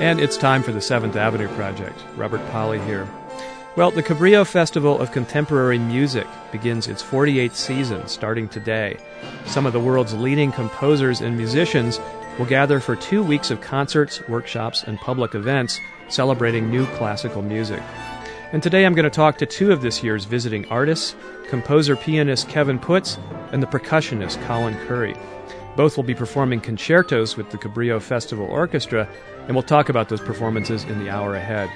And it's time for the Seventh Avenue Project. Robert Polly here. Well, the Cabrillo Festival of Contemporary Music begins its 48th season starting today. Some of the world's leading composers and musicians will gather for two weeks of concerts, workshops, and public events celebrating new classical music. And today I'm going to talk to two of this year's visiting artists composer pianist Kevin Puts and the percussionist Colin Currie. Both will be performing concertos with the Cabrillo Festival Orchestra, and we'll talk about those performances in the hour ahead.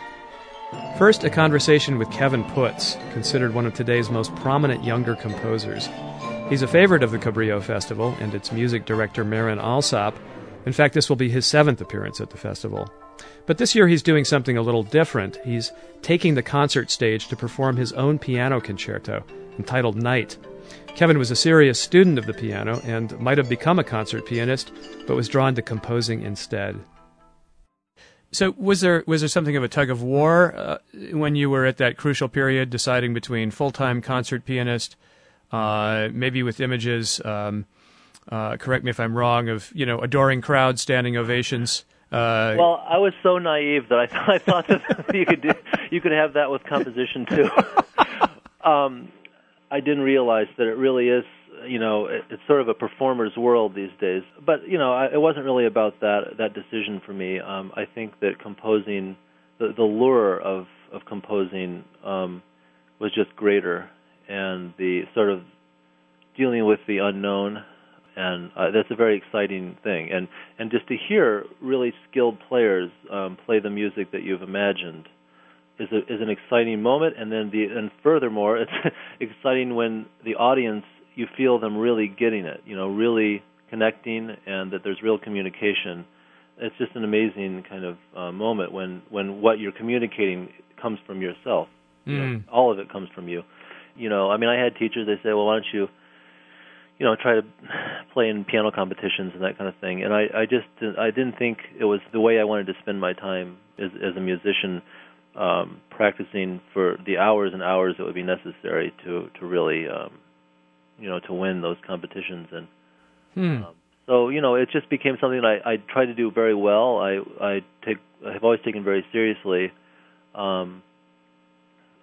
First, a conversation with Kevin Puts, considered one of today's most prominent younger composers. He's a favorite of the Cabrillo Festival and its music director Marin Alsop. In fact, this will be his seventh appearance at the festival. But this year he's doing something a little different. He's taking the concert stage to perform his own piano concerto, entitled Night. Kevin was a serious student of the piano and might have become a concert pianist, but was drawn to composing instead. So was there was there something of a tug of war uh, when you were at that crucial period, deciding between full time concert pianist, uh, maybe with images, um, uh, correct me if I'm wrong, of you know adoring crowds, standing ovations. Uh, well, I was so naive that I, th- I thought that you could do, you could have that with composition too. um, I didn't realize that it really is you know it, it's sort of a performer's world these days. But you know I, it wasn't really about that that decision for me. Um i think that composing the the lure of of composing um was just greater and the sort of dealing with the unknown and uh, that's a very exciting thing. And and just to hear really skilled players um play the music that you've imagined is a, is an exciting moment and then the and furthermore it's exciting when the audience you feel them really getting it, you know, really connecting, and that there's real communication. It's just an amazing kind of uh, moment when when what you're communicating comes from yourself. Mm. You know, mm. all of it comes from you. You know, I mean, I had teachers. They say, "Well, why don't you?" you know try to play in piano competitions and that kind of thing and i i just i didn't think it was the way i wanted to spend my time as as a musician um practicing for the hours and hours that would be necessary to to really um you know to win those competitions and hmm. um, so you know it just became something that I I try to do very well. I I take I have always taken very seriously. Um,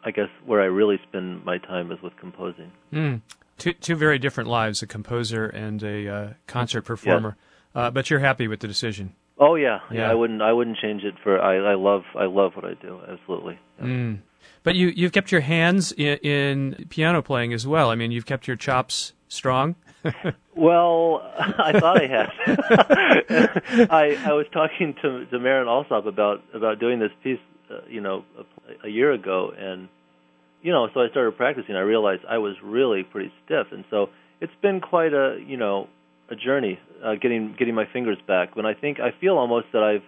I guess where I really spend my time is with composing. Hmm. Two two very different lives: a composer and a uh, concert performer. Uh, but you're happy with the decision. Oh yeah. yeah, yeah. I wouldn't I wouldn't change it for I I love I love what I do absolutely. Yeah. Mm. But you you've kept your hands in, in piano playing as well. I mean, you've kept your chops strong. well, I thought I had. I I was talking to to Marin Alsop about about doing this piece, uh, you know, a, a year ago, and you know, so I started practicing. I realized I was really pretty stiff, and so it's been quite a you know a journey uh, getting getting my fingers back. When I think I feel almost that I've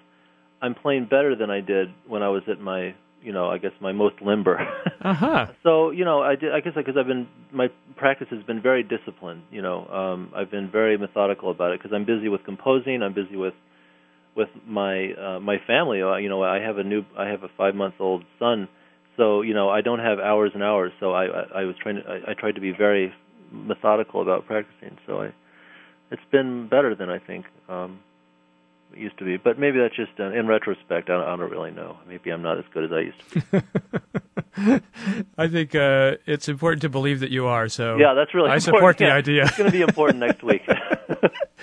I'm playing better than I did when I was at my you know, I guess my most limber. uh-huh. So, you know, I, did, I guess because I've been my practice has been very disciplined. You know, um, I've been very methodical about it because I'm busy with composing. I'm busy with with my uh, my family. Uh, you know, I have a new I have a five month old son, so you know I don't have hours and hours. So I I, I was trying to I, I tried to be very methodical about practicing. So I it's been better than I think. Um, it used to be. But maybe that's just uh, in retrospect. I don't, I don't, really know. Maybe I'm not as good as I used to be. I think uh, it's important to believe that you are. So yeah, that's really. I important. support the yeah, idea. It's going to be important next week.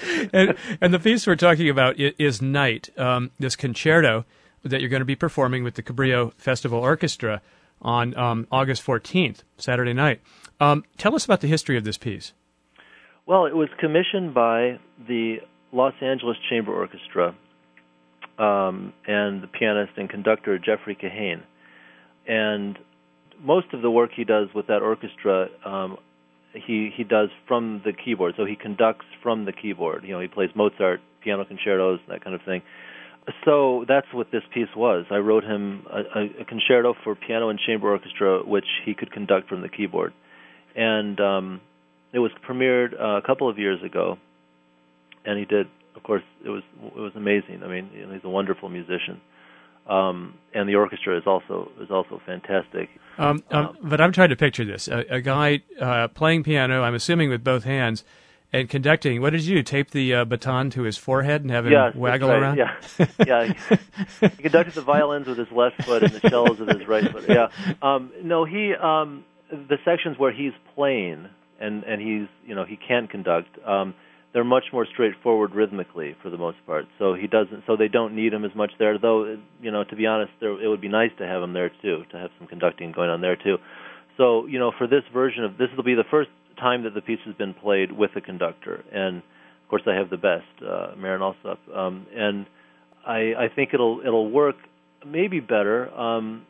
and, and the piece we're talking about is Night, um, this concerto that you're going to be performing with the Cabrillo Festival Orchestra on um, August 14th, Saturday night. Um, tell us about the history of this piece. Well, it was commissioned by the Los Angeles Chamber Orchestra um, and the pianist and conductor Jeffrey Kahane. And most of the work he does with that orchestra, um, he he does from the keyboard. So he conducts from the keyboard. You know, he plays Mozart piano concertos, that kind of thing. So that's what this piece was. I wrote him a, a concerto for piano and chamber orchestra, which he could conduct from the keyboard, and um, it was premiered uh, a couple of years ago and he did. Of course, it was it was amazing. I mean, you know, he's a wonderful musician, um, and the orchestra is also is also fantastic. Um, um, um but I'm trying to picture this: a, a guy uh, playing piano. I'm assuming with both hands, And conducting, what did you do? Tape the uh, baton to his forehead and have him yes, waggle right, around? Yeah, yeah. He, he conducted the violins with his left foot and the cellos with his right foot. Yeah. Um, no, he um, the sections where he's playing and and he's you know he can conduct. Um, they're much more straightforward rhythmically for the most part. So he doesn't. So they don't need him as much there. Though you know, to be honest, there, it would be nice to have him there too, to have some conducting going on there too. So you know, for this version of this will be the first time that the piece has been played with a conductor, and of course I have the best, uh, Marin Alsop, um, and I, I think it'll it'll work maybe better um,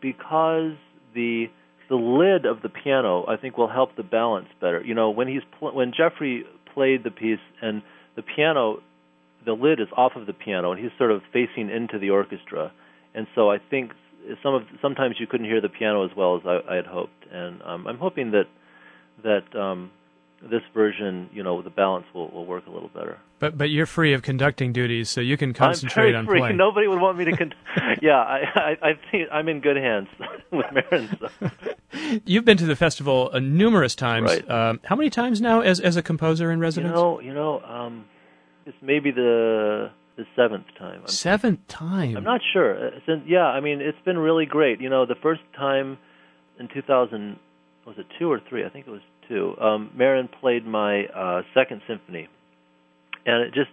because the the lid of the piano I think will help the balance better. You know, when he's pl- when Jeffrey played the piece and the piano, the lid is off of the piano and he's sort of facing into the orchestra, and so I think some of sometimes you couldn't hear the piano as well as I, I had hoped, and um, I'm hoping that that um, this version, you know, the balance will, will work a little better. But but you're free of conducting duties, so you can concentrate I'm very on free. playing. Nobody would want me to. Con- yeah, I, I I think I'm in good hands with Marin. So. You've been to the festival uh, numerous times. Right. Um, how many times now as as a composer in You residence? know, you know, um, it's maybe the the seventh time. I'm, Seventh time. I'm not sure. Uh, Since yeah, I mean, it's been really great. You know, the first time in 2000 was it two or three? I think it was two. Um, Marin played my uh, second symphony, and it just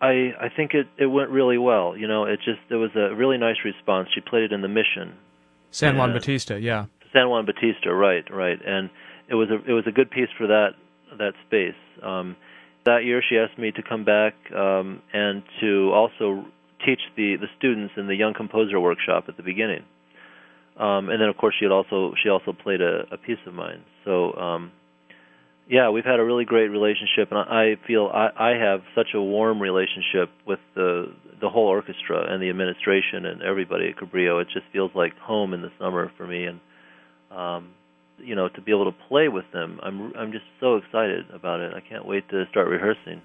I I think it it went really well. You know, it just there was a really nice response. She played it in the Mission, San Juan Yeah. Bautista. Yeah. San Juan Bautista, right, right, and it was a it was a good piece for that that space. Um, that year, she asked me to come back um, and to also teach the the students in the Young Composer Workshop at the beginning. Um, and then, of course, she also she also played a, a piece of mine. So, um, yeah, we've had a really great relationship, and I, I feel I, I have such a warm relationship with the the whole orchestra and the administration and everybody at Cabrillo. It just feels like home in the summer for me, and um, you know, to be able to play with them, I'm I'm just so excited about it. I can't wait to start rehearsing.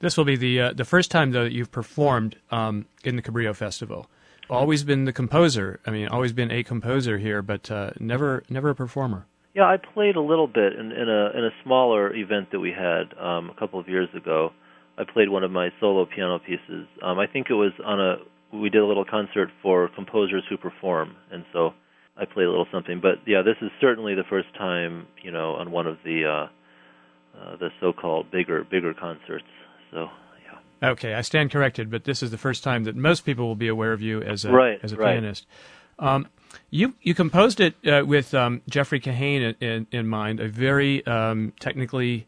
This will be the uh, the first time though that you've performed um, in the Cabrillo Festival. Always been the composer. I mean, always been a composer here, but uh, never never a performer. Yeah, I played a little bit in, in a in a smaller event that we had um, a couple of years ago. I played one of my solo piano pieces. Um, I think it was on a we did a little concert for composers who perform, and so I played a little something. But yeah, this is certainly the first time you know on one of the uh, uh, the so-called bigger bigger concerts. So. Okay, I stand corrected, but this is the first time that most people will be aware of you as a Right, as a right. pianist. Um, you you composed it uh, with um, Jeffrey Kahane in, in, in mind, a very um, technically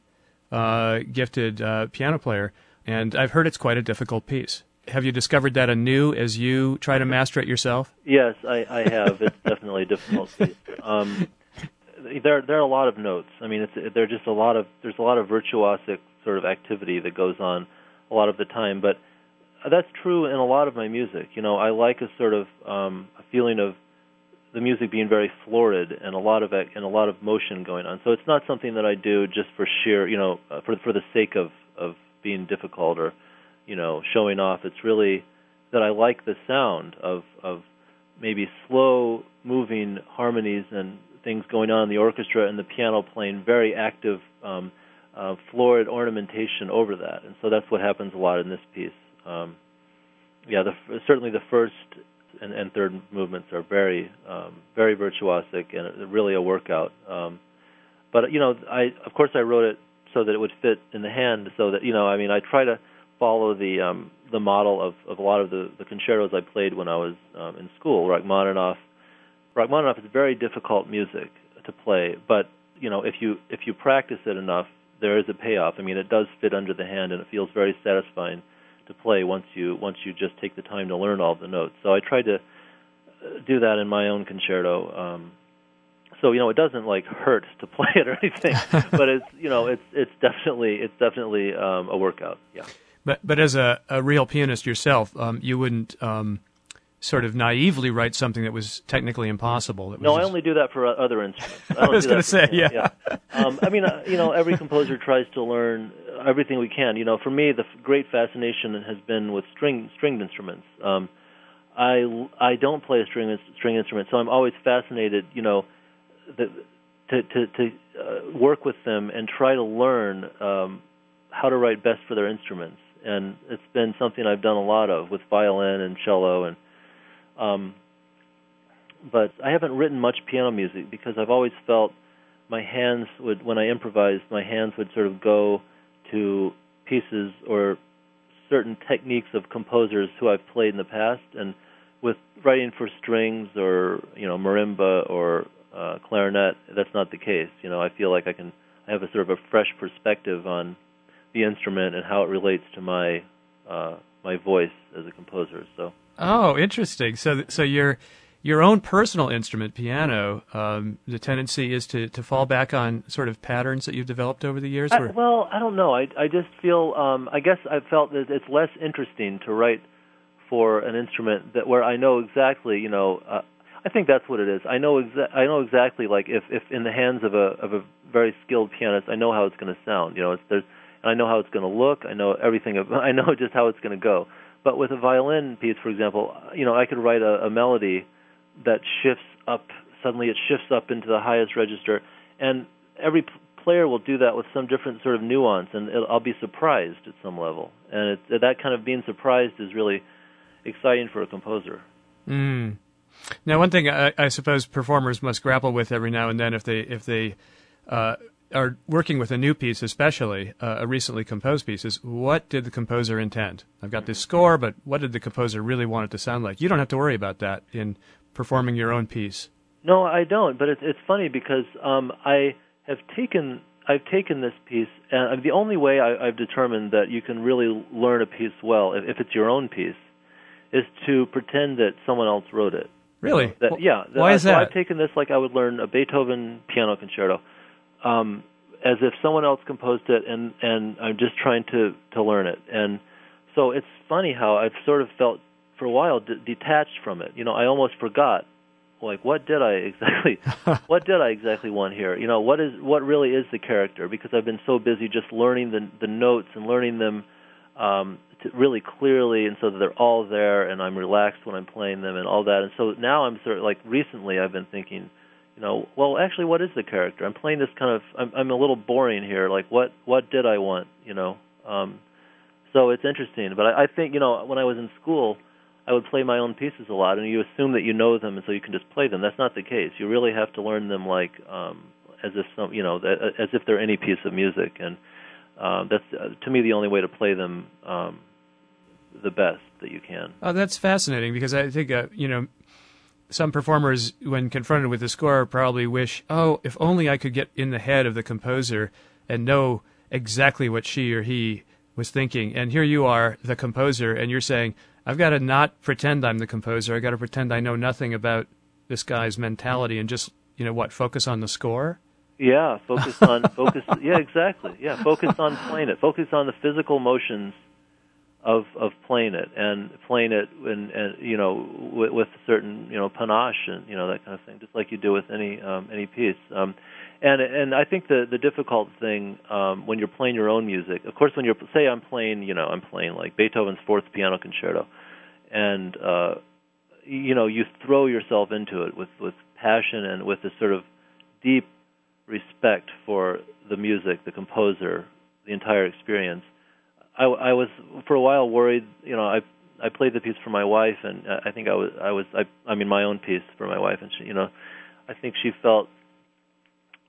uh, gifted uh, piano player, and I've heard it's quite a difficult piece. Have you discovered that anew as you try to master it yourself? Yes, I, I have. it's definitely a difficult piece. Um, there there are a lot of notes. I mean, it's there are just a lot of there's a lot of virtuosic sort of activity that goes on a lot of the time. But that's true in a lot of my music. You know, I like a sort of um, a feeling of the music being very florid and a lot of and a lot of motion going on. So it's not something that I do just for sheer, you know, uh, for for the sake of of being difficult or you know showing off. It's really that I like the sound of of maybe slow moving harmonies and things going on in the orchestra and the piano playing very active um, uh, florid ornamentation over that. And so that's what happens a lot in this piece. Um, yeah, the, certainly the first and, and third movements are very um, very virtuosic and really a workout. Um, but you know, I of course I wrote it so that it would fit in the hand, so that you know, I mean, I try to follow the um, the model of, of a lot of the, the concertos I played when I was um, in school. Rachmaninoff, Rachmaninoff is very difficult music to play, but you know if you if you practice it enough, there is a payoff. I mean, it does fit under the hand, and it feels very satisfying to play once you once you just take the time to learn all the notes. So I tried to uh, do that in my own concerto. Um, so you know it doesn't like hurt to play it or anything, but it's you know it's it's definitely it's definitely um, a workout. Yeah. But but as a, a real pianist yourself, um, you wouldn't um, sort of naively write something that was technically impossible. Was No, I only do that for uh, other instruments. I, I don't was do gonna that say, piano, yeah. Um, I mean, uh, you know, every composer tries to learn everything we can. You know, for me, the f- great fascination has been with string stringed instruments. Um, I I don't play a string string instrument, so I'm always fascinated. You know, the to to, to uh, work with them and try to learn um, how to write best for their instruments. And it's been something I've done a lot of with violin and cello and um, but I haven't written much piano music because I've always felt my hands would when I improvised my hands would sort of go to pieces or certain techniques of composers who I've played in the past. And with writing for strings or you know marimba or uh, clarinet that's not the case. You know I feel like I can I have a sort of a fresh perspective on the instrument and how it relates to my uh, my voice as a composer so oh interesting so so you're your own personal instrument, piano, um, the tendency is to, to fall back on sort of patterns that you've developed over the years? I, well, I don't know. I, I just feel, um, I guess I felt that it's less interesting to write for an instrument that where I know exactly, you know, uh, I think that's what it is. I know exa- I know exactly like if if in the hands of a of a very skilled pianist, I know how it's going to sound. You know, it's there's and I know how it's going to look. I know everything. I know just how it's going to go. But with a violin piece, for example, you know, I could write a, a melody that shifts up suddenly it shifts up into the highest register and every player will do that with some different sort of nuance and I'll be surprised at some level and it, that kind of being surprised is really exciting for a composer mm. now one thing I, I, suppose performers must grapple with every now and then if they if they uh, are working with a new piece, especially uh, a recently composed piece, is what did the composer intend? I've got this score, but what did the composer really want it to sound like? You don't have to worry about that in performing your own piece? No, I don't. But it's it's funny because um, I have taken I've taken this piece, and the only way I, I've determined that you can really learn a piece well, if, if it's your own piece, is to pretend that someone else wrote it. Really? That, yeah. That, Why is so that? I've taken this like I would learn a Beethoven piano concerto, um, as if someone else composed it, and and I'm just trying to to learn it. And so it's funny how I've sort of felt for a while d- detached from it. You know, I almost forgot like what did I exactly what did I exactly want here? You know, what is what really is the character because I've been so busy just learning the the notes and learning them um to really clearly and so that they're all there and I'm relaxed when I'm playing them and all that. And so now I'm sort of like recently I've been thinking, you know, well actually what is the character? I'm playing this kind of I'm I'm a little boring here. Like what what did I want, you know? Um so it's interesting, but I, I think, you know, when I was in school, I would play my own pieces a lot, and you assume that you know them, and so you can just play them. That's not the case. You really have to learn them like um, as if some, you know, as if they're any piece of music, and um, that's uh, to me the only way to play them um, the best that you can. Oh, that's fascinating because I think uh, you know some performers, when confronted with the score, probably wish, oh, if only I could get in the head of the composer and know exactly what she or he was thinking. And here you are, the composer, and you're saying, I've got to not pretend I'm the composer. I've got to pretend I know nothing about this guy's mentality and just, you know, what, focus on the score? Yeah, focus on focus. Yeah, exactly. Yeah, focus on playing it. Focus on the physical motions of of playing it and playing it and, and you know with, with certain you know panache and you know that kind of thing, just like you do with any um, any piece. Um, and and I think the the difficult thing um, when you're playing your own music, of course, when you're say I'm playing, you know, I'm playing like Beethoven's Fourth Piano Concerto, and uh, you know, you throw yourself into it with with passion and with this sort of deep respect for the music, the composer, the entire experience. I, I was for a while worried, you know, I I played the piece for my wife, and I think I was I was I I mean my own piece for my wife, and she, you know, I think she felt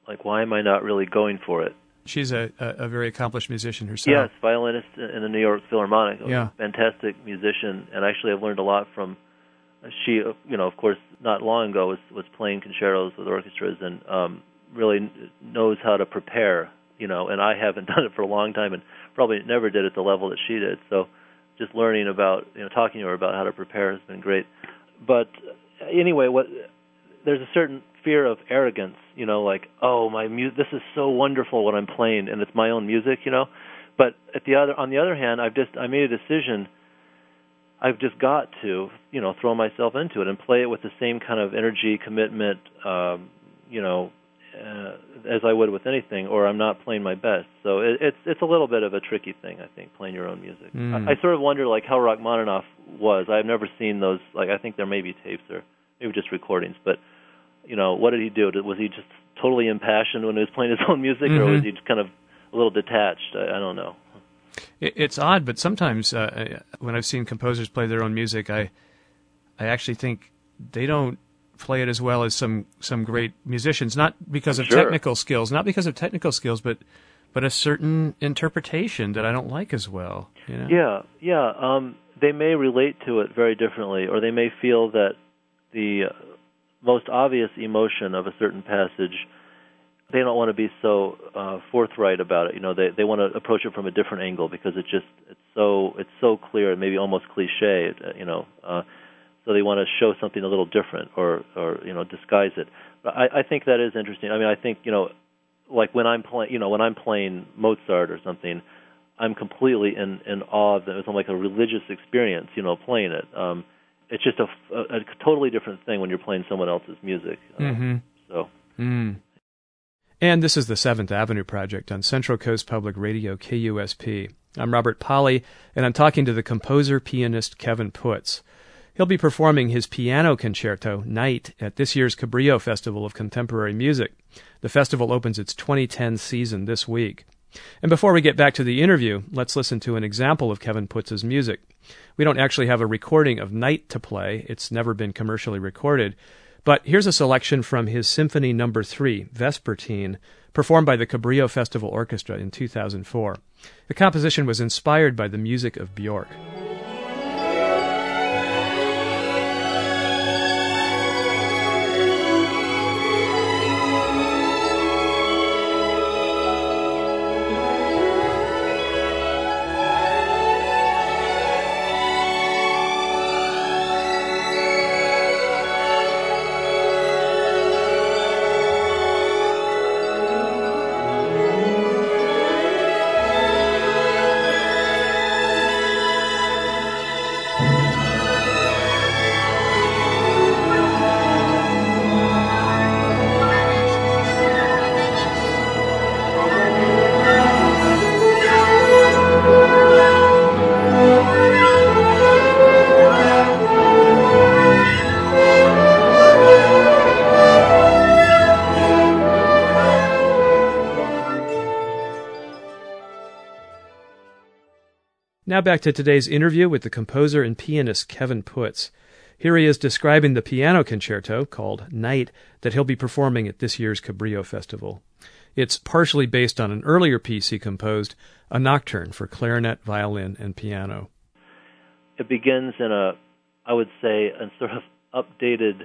like, why am I not really going for it? She's a, a, a very accomplished musician herself. Yes, violinist in the New York Philharmonic. Yeah. Fantastic musician, and actually I've learned a lot from. She, you know, of course, not long ago was was playing concertos with orchestras and um, really knows how to prepare. You know, and I haven't done it for a long time, and probably never did at the level that she did. So, just learning about, you know, talking to her about how to prepare has been great. But anyway, what there's a certain fear of arrogance, you know, like, oh, my mu- this is so wonderful what I'm playing and it's my own music, you know. But at the other on the other hand, I've just I made a decision I've just got to, you know, throw myself into it and play it with the same kind of energy, commitment, um, you know, uh, as I would with anything, or I'm not playing my best. So it, it's it's a little bit of a tricky thing, I think, playing your own music. Mm. I, I sort of wonder like how Rachmaninoff was. I've never seen those. Like I think there may be tapes or maybe just recordings, but you know, what did he do? Was he just totally impassioned when he was playing his own music, mm-hmm. or was he just kind of a little detached? I, I don't know. It's odd, but sometimes uh, when I've seen composers play their own music, I I actually think they don't play it as well as some some great musicians. Not because of sure. technical skills, not because of technical skills, but but a certain interpretation that I don't like as well. You know? Yeah, yeah. Um, they may relate to it very differently, or they may feel that the most obvious emotion of a certain passage they don't want to be so uh, forthright about it. You know, they they want to approach it from a different angle because it just it's so it's so clear and maybe almost cliche. Uh, you know, uh, so they want to show something a little different or or you know disguise it. But I, I think that is interesting. I mean, I think you know, like when I'm playing, you know, when I'm playing Mozart or something, I'm completely in in awe of them. It's like a religious experience. You know, playing it. Um, it's just a, a, a totally different thing when you're playing someone else's music. Uh, mm-hmm. So. Mm. And this is the Seventh Avenue Project on Central Coast Public Radio, KUSP. I'm Robert Polly, and I'm talking to the composer pianist Kevin Puts. He'll be performing his piano concerto, Night, at this year's Cabrillo Festival of Contemporary Music. The festival opens its 2010 season this week. And before we get back to the interview, let's listen to an example of Kevin Puts's music. We don't actually have a recording of Night to play, it's never been commercially recorded. But here's a selection from his Symphony no. 3, Vespertine, performed by the Cabrillo Festival Orchestra in 2004. The composition was inspired by the music of Bjork. Back to today's interview with the composer and pianist Kevin Puts. Here he is describing the piano concerto called Night that he'll be performing at this year's Cabrillo Festival. It's partially based on an earlier piece he composed, a nocturne for clarinet, violin, and piano. It begins in a, I would say, a sort of updated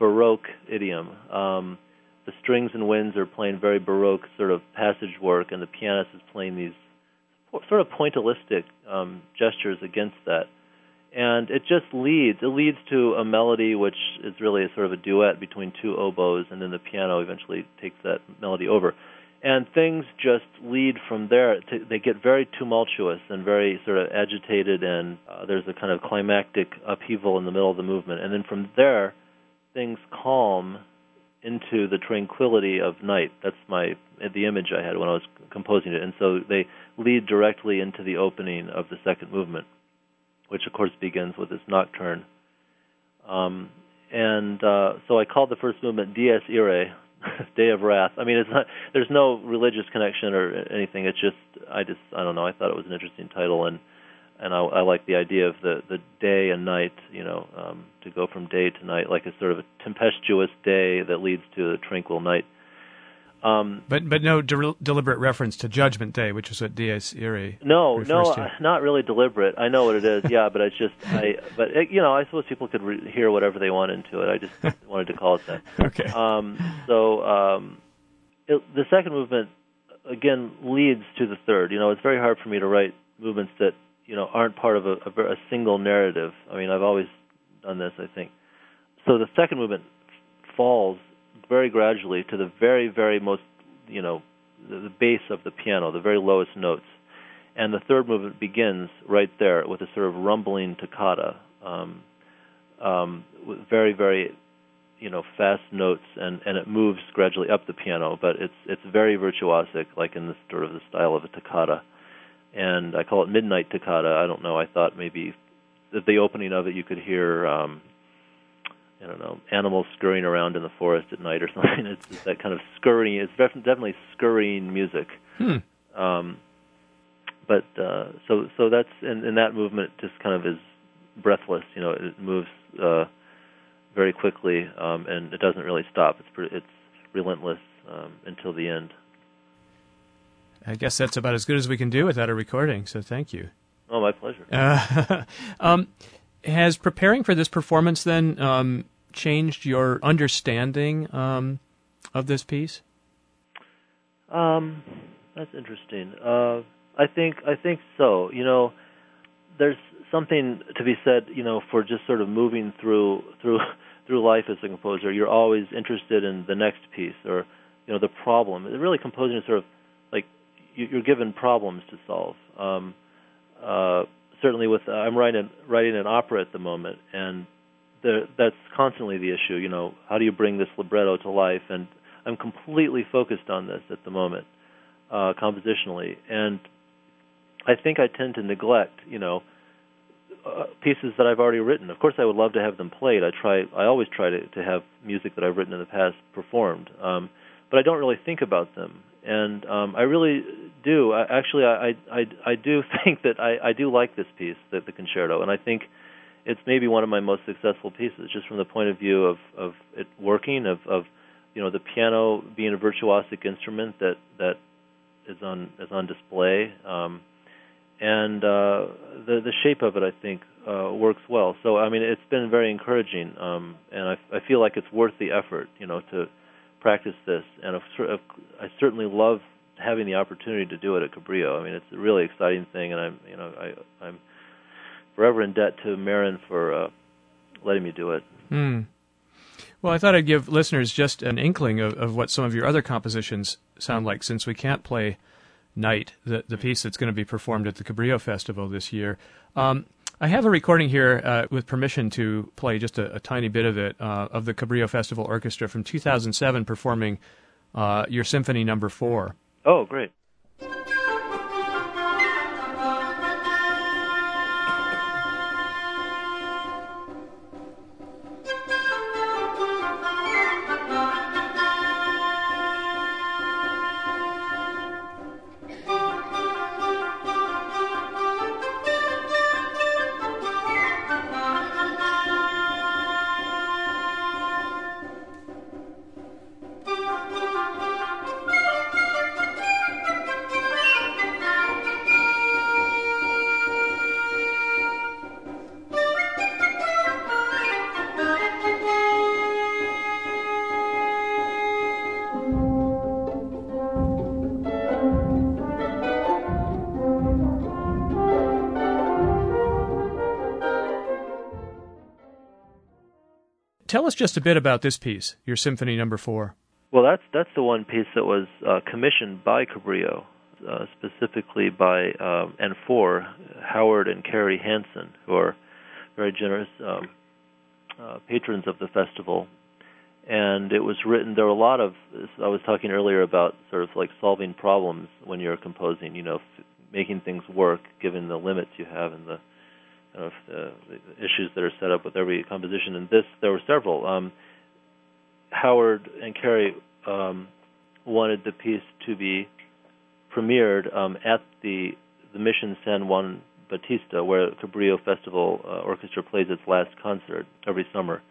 Baroque idiom. Um, the strings and winds are playing very Baroque sort of passage work, and the pianist is playing these sort of pointillistic um, gestures against that. And it just leads. It leads to a melody which is really a sort of a duet between two oboes, and then the piano eventually takes that melody over. And things just lead from there. To, they get very tumultuous and very sort of agitated, and uh, there's a kind of climactic upheaval in the middle of the movement. And then from there, things calm into the tranquility of night. That's my the image I had when I was composing it. And so they lead directly into the opening of the second movement, which of course begins with this nocturne. Um, and uh, so I called the first movement Dies Irae, Day of Wrath. I mean, it's not. There's no religious connection or anything. It's just I just I don't know. I thought it was an interesting title and and I, I like the idea of the the day and night. You know, um, to go from day to night, like a sort of a tempestuous day that leads to a tranquil night. Um, but but no de- deliberate reference to Judgment Day, which is what Dies Irae. No, no, to. not really deliberate. I know what it is. Yeah, but it's just I. But it, you know, I suppose people could re- hear whatever they want into it. I just wanted to call it that. Okay. Um, so um, it, the second movement again leads to the third. You know, it's very hard for me to write movements that you know aren't part of a, a, a single narrative. I mean, I've always done this. I think. So the second movement falls very gradually to the very, very most, you know, the, base of the piano, the very lowest notes. And the third movement begins right there with a sort of rumbling toccata, um, um, with very, very, you know, fast notes, and, and it moves gradually up the piano. But it's it's very virtuosic, like in the sort of the style of a toccata. And I call it midnight toccata. I don't know. I thought maybe at the opening of it you could hear um, I don't know animals scurrying around in the forest at night or something. It's, it's that kind of scurrying. It's definitely scurrying music. Hmm. Um, but uh, so so that's and, and that movement just kind of is breathless. You know, it moves uh, very quickly um, and it doesn't really stop. It's pretty, it's relentless um, until the end. I guess that's about as good as we can do without a recording. So thank you. Oh, my pleasure. Uh, um, has preparing for this performance then um, changed your understanding um, of this piece? Um, that's interesting. Uh, I think I think so. You know, there's something to be said, you know, for just sort of moving through through through life as a composer. You're always interested in the next piece or you know the problem. Really, composing is sort of like you're given problems to solve. Um, uh, certainly, with uh, I'm writing writing an opera at the moment, and the, that's constantly the issue. You know, how do you bring this libretto to life? And I'm completely focused on this at the moment, uh, compositionally, and I think I tend to neglect, you know, uh, pieces that I've already written. Of course, I would love to have them played. I try. I always try to, to have music that I've written in the past performed, um, but I don't really think about them. And um, I really do. I, actually, I, I I do think that I, I do like this piece, the, the concerto, and I think it's maybe one of my most successful pieces, just from the point of view of of it working, of of you know the piano being a virtuosic instrument that that is on is on display. Um, and uh, the the shape of it, I think, uh, works well. So I mean, it's been very encouraging, um, and I, I feel like it's worth the effort, you know, to practice this. And I certainly love having the opportunity to do it at Cabrillo. I mean, it's a really exciting thing, and I'm, you know, I, I'm forever in debt to Marin for uh, letting me do it. Hmm. Well, I thought I'd give listeners just an inkling of, of what some of your other compositions sound like, since we can't play night, the, the piece that's going to be performed at the Cabrillo Festival this year. Um, I have a recording here uh, with permission to play just a, a tiny bit of it uh, of the Cabrillo Festival Orchestra from 2007 performing uh, your Symphony Number Four. Oh, great. Tell us just a bit about this piece, your Symphony Number Four. Well, that's that's the one piece that was uh, commissioned by Cabrillo, uh, specifically by um, and for Howard and Carrie Hansen, who are very generous um, uh, patrons of the festival. And it was written. There were a lot of. I was talking earlier about sort of like solving problems when you're composing. You know, f- making things work given the limits you have and the of uh, the issues that are set up with every composition. And this, there were several. Um, Howard and Carrie um, wanted the piece to be premiered um, at the the Mission San Juan Bautista, where Cabrillo Festival uh, Orchestra plays its last concert every summer.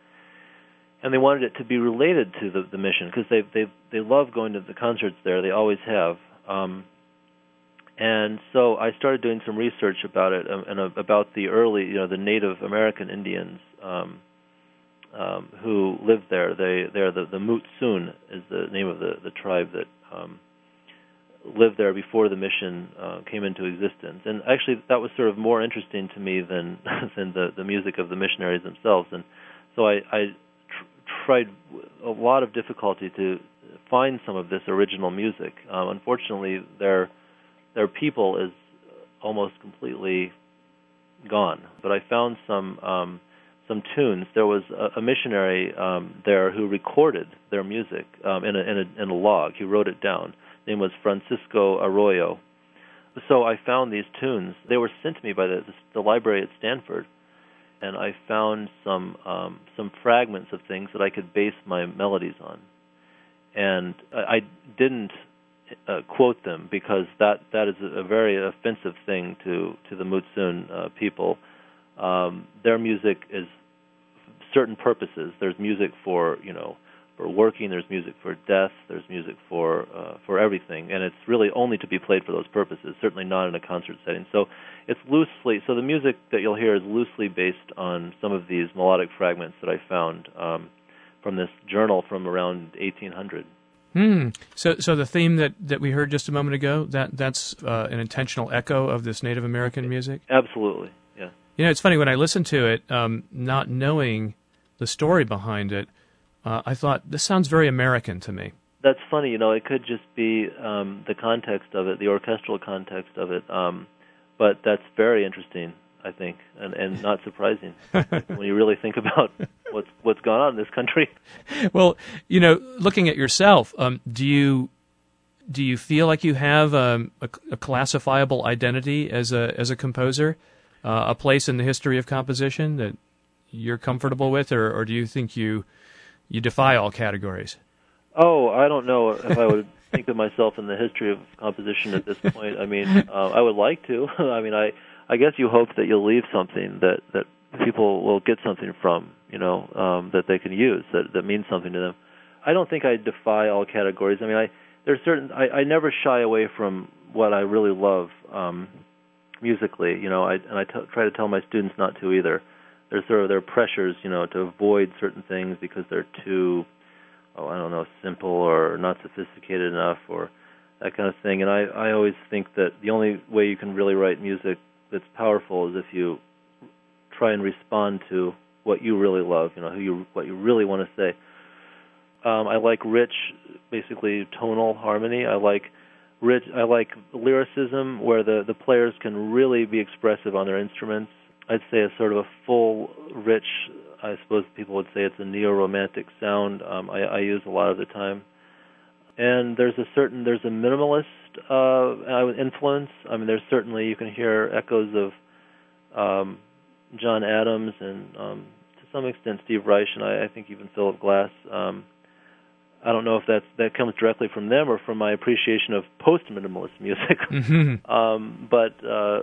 And they wanted it to be related to the, the mission because they they they love going to the concerts there. They always have. Um, and so I started doing some research about it um, and uh, about the early, you know, the Native American Indians um, um, who lived there. They they're the the Mutsun is the name of the the tribe that um, lived there before the mission uh, came into existence. And actually, that was sort of more interesting to me than than the the music of the missionaries themselves. And so I, I tr- tried a lot of difficulty to find some of this original music. Um, unfortunately, there their people is almost completely gone. But I found some um, some tunes. There was a, a missionary um, there who recorded their music um, in, a, in, a, in a log. He wrote it down. His name was Francisco Arroyo. So I found these tunes. They were sent to me by the, the, library at Stanford, and I found some um, some fragments of things that I could base my melodies on, and I, I didn't uh, quote them because that that is a, very offensive thing to to the Mutsun uh, people. Um, their music is certain purposes. There's music for you know for working. There's music for death. There's music for uh, for everything, and it's really only to be played for those purposes. Certainly not in a concert setting. So it's loosely. So the music that you'll hear is loosely based on some of these melodic fragments that I found um, from this journal from around 1800. Hmm. So, so the theme that, that we heard just a moment ago that that's uh, an intentional echo of this Native American music. Absolutely. Yeah. You know, it's funny when I listened to it, um, not knowing the story behind it uh, I thought this sounds very American to me. That's funny. You know, it could just be um, the context of it, the orchestral context of it. Um, but that's very interesting, I think, and, and not surprising when you really think about what's what's gone on in this country. Well, you know, looking at yourself, um, do you do you feel like you have um, a, a, classifiable identity as a as a composer, uh, a place in the history of composition that you're comfortable with, or, or do you think you you defy all categories. Oh, I don't know if I would think of myself in the history of composition at this point. I mean, uh, I would like to. I mean, I I guess you hope that you'll leave something that that people will get something from, you know, um, that they can use that that means something to them. I don't think I defy all categories. I mean, I there's certain I, I never shy away from what I really love um, musically, you know, I and I t- try to tell my students not to either there's sort of there are pressures, you know, to avoid certain things because they're too, oh, I don't know, simple or not sophisticated enough or that kind of thing. And I I always think that the only way you can really write music that's powerful is if you try and respond to what you really love, you know, who you what you really want to say. Um, I like rich, basically tonal harmony. I like rich. I like lyricism where the the players can really be expressive on their instruments I'd say a sort of a full, rich. I suppose people would say it's a neo-romantic sound. Um, I, I use a lot of the time, and there's a certain there's a minimalist uh, influence. I mean, there's certainly you can hear echoes of um, John Adams and um, to some extent Steve Reich, and I, I think even Philip Glass. Um, I don't know if that's that comes directly from them or from my appreciation of post-minimalist music. Mm-hmm. um, but uh,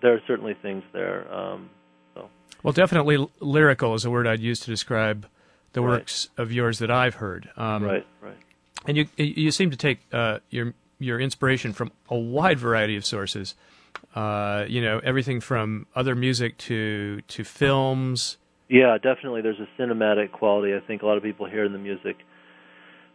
there are certainly things there. Um, so. Well, definitely lyrical is a word I'd use to describe the right. works of yours that I've heard. Um, right, right. And you you seem to take uh, your your inspiration from a wide variety of sources. Uh, you know, everything from other music to to films. Yeah, definitely. There's a cinematic quality. I think a lot of people hear in the music.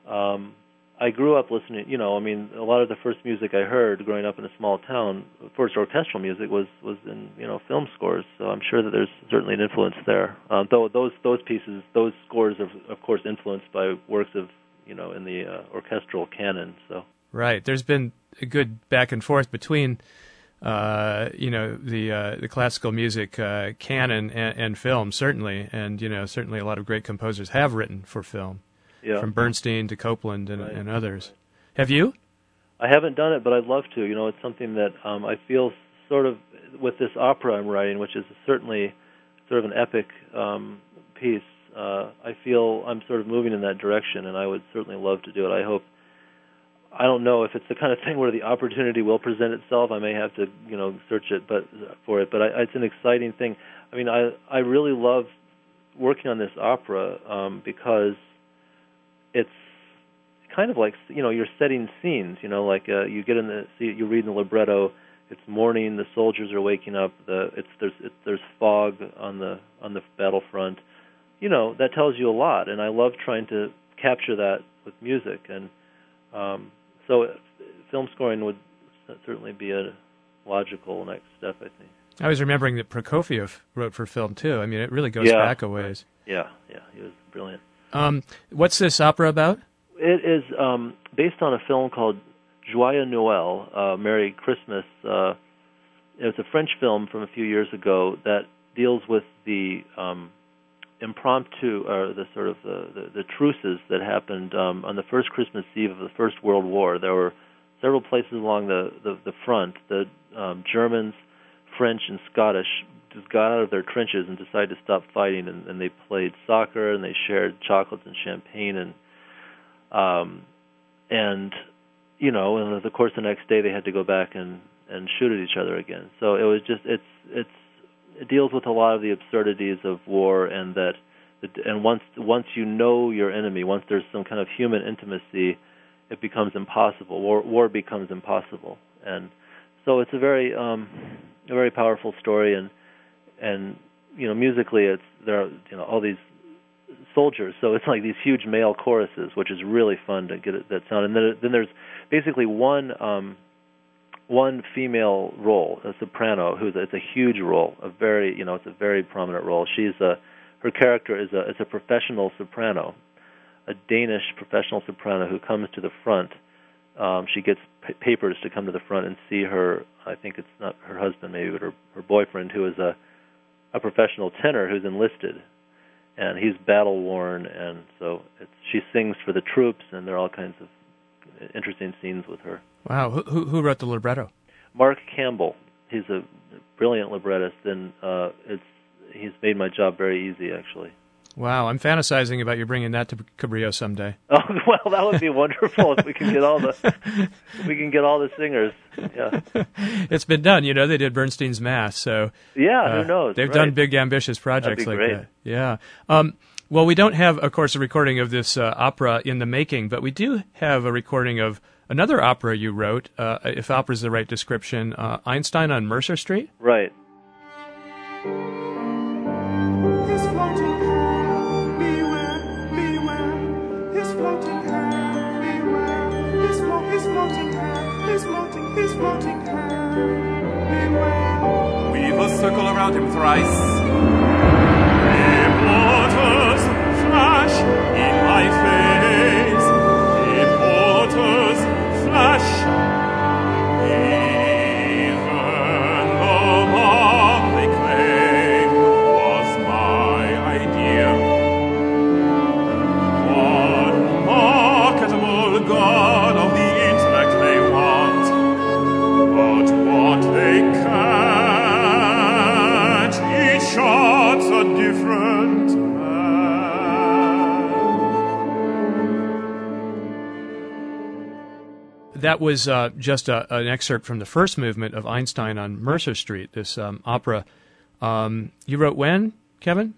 Um, I grew up listening. You know, I mean, a lot of the first music I heard growing up in a small town, first orchestral music was was in you know film scores. So I'm sure that there's certainly an influence there. Um, though those those pieces, those scores are of course influenced by works of you know in the uh, orchestral canon. So right, there's been a good back and forth between uh, you know the uh, the classical music uh, canon and, and film certainly, and you know certainly a lot of great composers have written for film yeah. from Bernstein to Copland and, right. and others. Have you? I haven't done it, but I'd love to. You know, it's something that um, I feel sort of with this opera I'm writing, which is certainly sort of an epic um, piece. Uh, I feel I'm sort of moving in that direction, and I would certainly love to do it. I hope. I don't know if it's the kind of thing where the opportunity will present itself. I may have to, you know, search it, but for it. But I, it's an exciting thing. I mean, I I really love working on this opera um, because it's kind of like you know you're setting scenes. You know, like uh, you get in the you read in the libretto. It's morning. The soldiers are waking up. The it's there's it's, there's fog on the on the battlefront. You know that tells you a lot, and I love trying to capture that with music. And um, so, uh, film scoring would certainly be a logical next step. I think. I was remembering that Prokofiev wrote for film too. I mean, it really goes yeah, back a ways. Yeah, yeah, he was brilliant. Um, what's this opera about? It is um, based on a film called Joyeux Noël, uh, Merry Christmas. Uh, it's a French film from a few years ago that deals with the um, impromptu or the sort of the, the, the truces that happened um, on the first Christmas Eve of the First World War. There were several places along the the, the front. The um, Germans, French, and Scottish just got out of their trenches and decided to stop fighting, and, and they played soccer and they shared chocolates and champagne and um, and you know, and of course the next day they had to go back and and shoot at each other again. So it was just it's it's it deals with a lot of the absurdities of war and that and once once you know your enemy, once there's some kind of human intimacy, it becomes impossible. War war becomes impossible, and so it's a very um, a very powerful story, and and you know musically it's there are you know all these soldiers, so it's like these huge male choruses, which is really fun to get that sound. And then then there's basically one um, one female role, a soprano, who's it's a huge role, a very you know it's a very prominent role. She's a her character is a is a professional soprano, a Danish professional soprano who comes to the front. Um, she gets p- papers to come to the front and see her. I think it's not her husband, maybe, but her her boyfriend, who is a a professional tenor who's enlisted, and he's battle worn, and so it's, she sings for the troops, and there are all kinds of interesting scenes with her. Wow, who who wrote the libretto? Mark Campbell. He's a brilliant librettist, and uh, it's he's made my job very easy actually. Wow, I'm fantasizing about you bringing that to Cabrillo someday. Oh well, that would be wonderful if we can get all the we can get all the singers. Yeah, it's been done. You know, they did Bernstein's Mass, so yeah. Uh, who knows? They've right. done big, ambitious projects like great. that. Yeah. Um, well, we don't have, of course, a recording of this uh, opera in the making, but we do have a recording of another opera you wrote. Uh, if opera is the right description, uh, Einstein on Mercer Street. Right. Weave a circle around him thrice. If waters flash in my face, That was uh, just a, an excerpt from the first movement of Einstein on Mercer Street, this um, opera. Um, you wrote when, Kevin?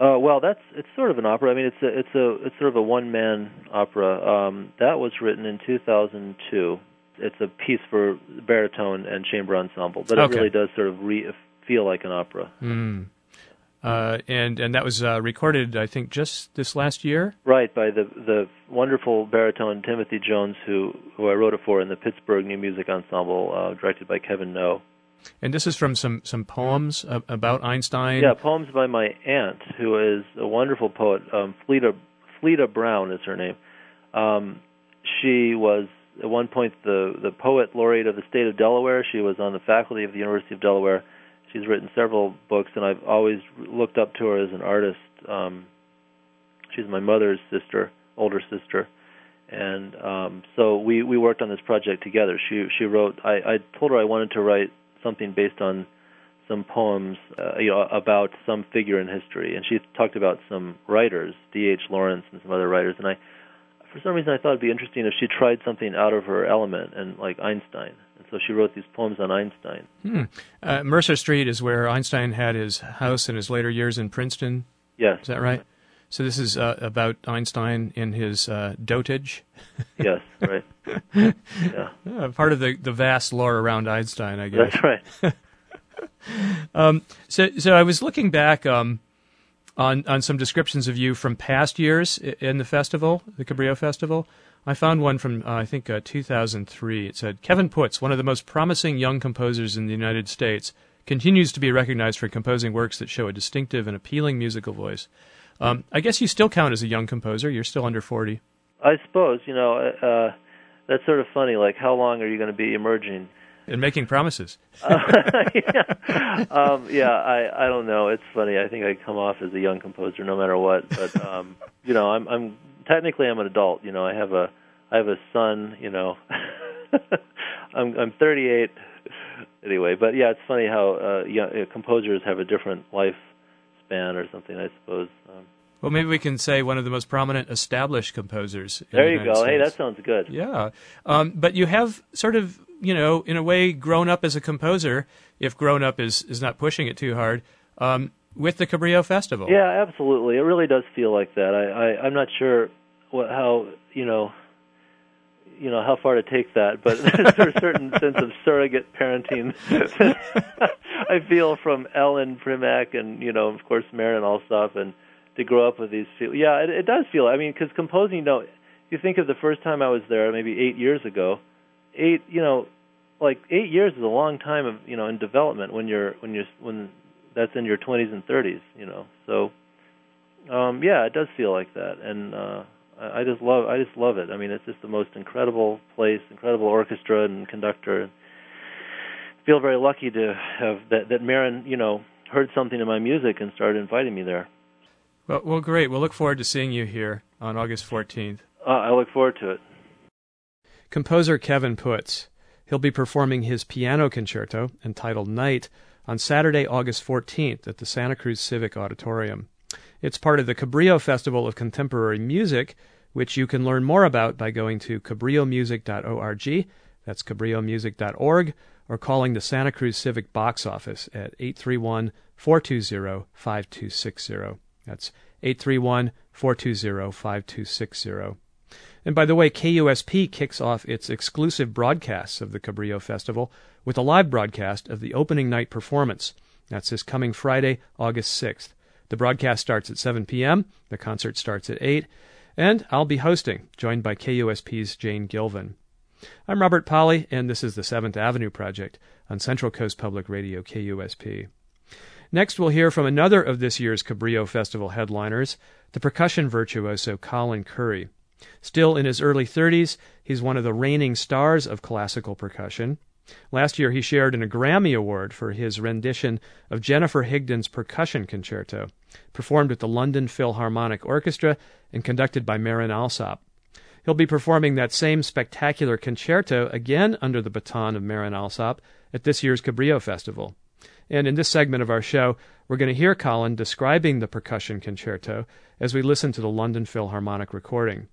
Uh, well, that's it's sort of an opera. I mean, it's a it's a it's sort of a one man opera. Um, that was written in 2002. It's a piece for baritone and chamber ensemble, but Okay. it really does sort of re- feel like an opera. Mm. Uh, and and that was uh, recorded, I think, just this last year. Right by the the wonderful baritone Timothy Jones, who who I wrote it for in the Pittsburgh New Music Ensemble, uh, directed by Kevin Noe. And this is from some some poems uh, about Einstein. Yeah, poems by my aunt, who is a wonderful poet. Um, Fleda Fleda Brown is her name. Um, she was at one point the the poet laureate of the state of Delaware. She was on the faculty of the University of Delaware. She's written several books, and I've always looked up to her as an artist. Um, she's my mother's sister, older sister, and um, so we we worked on this project together. She she wrote. I, I told her I wanted to write something based on some poems, uh, you know, about some figure in history, and she talked about some writers, D.H. Lawrence and some other writers, and I, for some reason, I thought it'd be interesting if she tried something out of her element, and like Einstein, so she wrote these poems on Einstein. Hmm. Uh, Mercer Street is where Einstein had his house in his later years in Princeton. Yes, Is that right? So this is uh, about Einstein in his uh, dotage. yes, right, yeah, Uh, part of the, the vast lore around Einstein, I guess. that's right. Um, so, so I was looking back um, on on some descriptions of you from past years in the festival, the Cabrillo Festival. I found one from uh, I think uh, 2003. It said Kevin Puts, one of the most promising young composers in the United States, continues to be recognized for composing works that show a distinctive and appealing musical voice. Um, I guess you still count as a young composer. You're still under 40. I suppose you know uh, that's sort of funny. Like, how long are you going to be emerging? And making promises. uh, yeah. Um, yeah, I I don't know. It's funny. I think I come off as a young composer no matter what. But um, you know, I'm I'm technically I'm an adult. You know, I have a I have a son. You know, I'm I'm 38. anyway, but yeah, it's funny how uh, yeah, uh, composers have a different life span or something. I suppose. Um, well, maybe we can say one of the most prominent established composers. there the you United go. Hey, that sounds good. Yeah, um, but you have sort of, you know, in a way, grown up as a composer. If grown up is is not pushing it too hard, um, with the Cabrillo Festival. Yeah, absolutely. It really does feel like that. I, I I'm not sure what how you know you know how far to take that, but there's a certain sense of surrogate parenting I feel from Ellen Primack and you know of course Marin Alsop and to grow up with these people. Yeah, it, it does feel. I mean, because composing, you know, you think of the first time I was there, maybe eight years ago. Eight, you know, like eight years is a long time of you know in development when you're when you're when that's in your 20s and 30s. You know, so um, yeah, it does feel like that, and uh, I, I just love I just love it. I mean, it's just the most incredible place, incredible orchestra and conductor. And feel very lucky to have that that Marin, you know, heard something in my music and started inviting me there. Well, well, great. We'll look forward to seeing you here on August 14th. Uh, I look forward to it. Composer Kevin Puts. He'll be performing his piano concerto entitled Night on Saturday, August 14th at the Santa Cruz Civic Auditorium. It's part of the Cabrillo Festival of Contemporary Music, which you can learn more about by going to cabrillomusic.org, that's cabrillomusic.org, or calling the Santa Cruz Civic box office at 831 420 5260. That's 831 420 5260. And by the way, KUSP kicks off its exclusive broadcasts of the Cabrillo Festival with a live broadcast of the opening night performance. That's this coming Friday, August 6th. The broadcast starts at 7 p.m., the concert starts at 8, and I'll be hosting, joined by KUSP's Jane Gilvin. I'm Robert Pollie, and this is the Seventh Avenue Project on Central Coast Public Radio, KUSP. Next, we'll hear from another of this year's Cabrillo Festival headliners, the percussion virtuoso Colin Currie. Still in his early 30s, he's one of the reigning stars of classical percussion. Last year, he shared in a Grammy Award for his rendition of Jennifer Higdon's Percussion Concerto, performed with the London Philharmonic Orchestra and conducted by Marin Alsop. He'll be performing that same spectacular concerto again under the baton of Marin Alsop at this year's Cabrillo Festival. And in this segment of our show, we're going to hear Colin describing the percussion concerto as we listen to the London Philharmonic recording.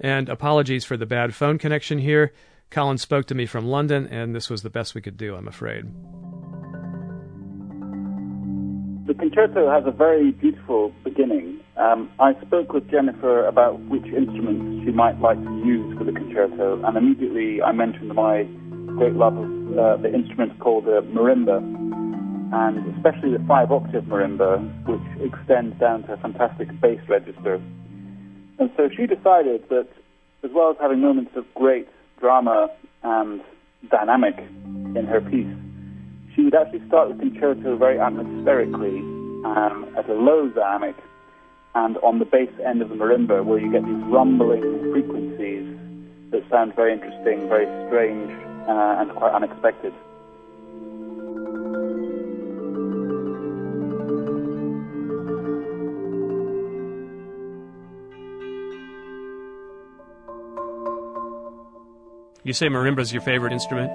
And apologies for the bad phone connection here. Colin spoke to me from London, and this was the best we could do, I'm afraid. The concerto has a very beautiful beginning. Um, I spoke with Jennifer about which instruments she might like to use for the concerto, and immediately I mentioned my great love of uh, the instrument called the marimba, and especially the five octave marimba, which extends down to a fantastic bass register. And so she decided that, as well as having moments of great drama and dynamic in her piece, she would actually start the concerto very atmospherically um, at a low dynamic and on the bass end of the marimba where you get these rumbling frequencies that sound very interesting, very strange, uh, and quite unexpected. You say marimba's your favorite instrument?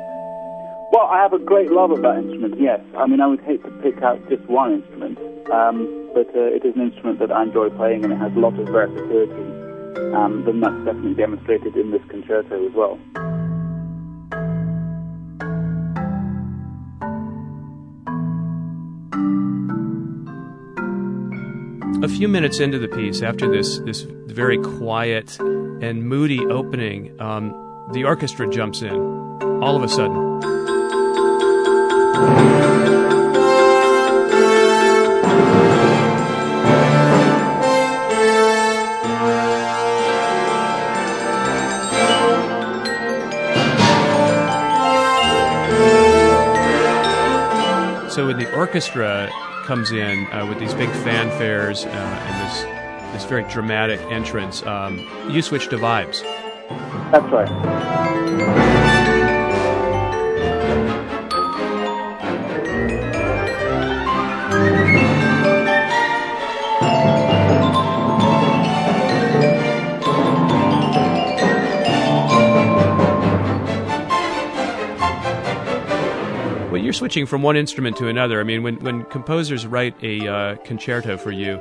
Well, I have a great love of that instrument, yes. I mean, I would hate to pick out just one instrument, um, but uh, it is an instrument that I enjoy playing and it has a lot of versatility. Um, and that's definitely demonstrated in this concerto as well. A few minutes into the piece, after this, this very quiet and moody opening, um, the orchestra jumps in all of a sudden. So when the orchestra comes in uh, with these big fanfares uh, and this this very dramatic entrance, um, you switch to vibes. That's right. Well, you're switching from one instrument to another. I mean, when when composers write a uh, concerto for you,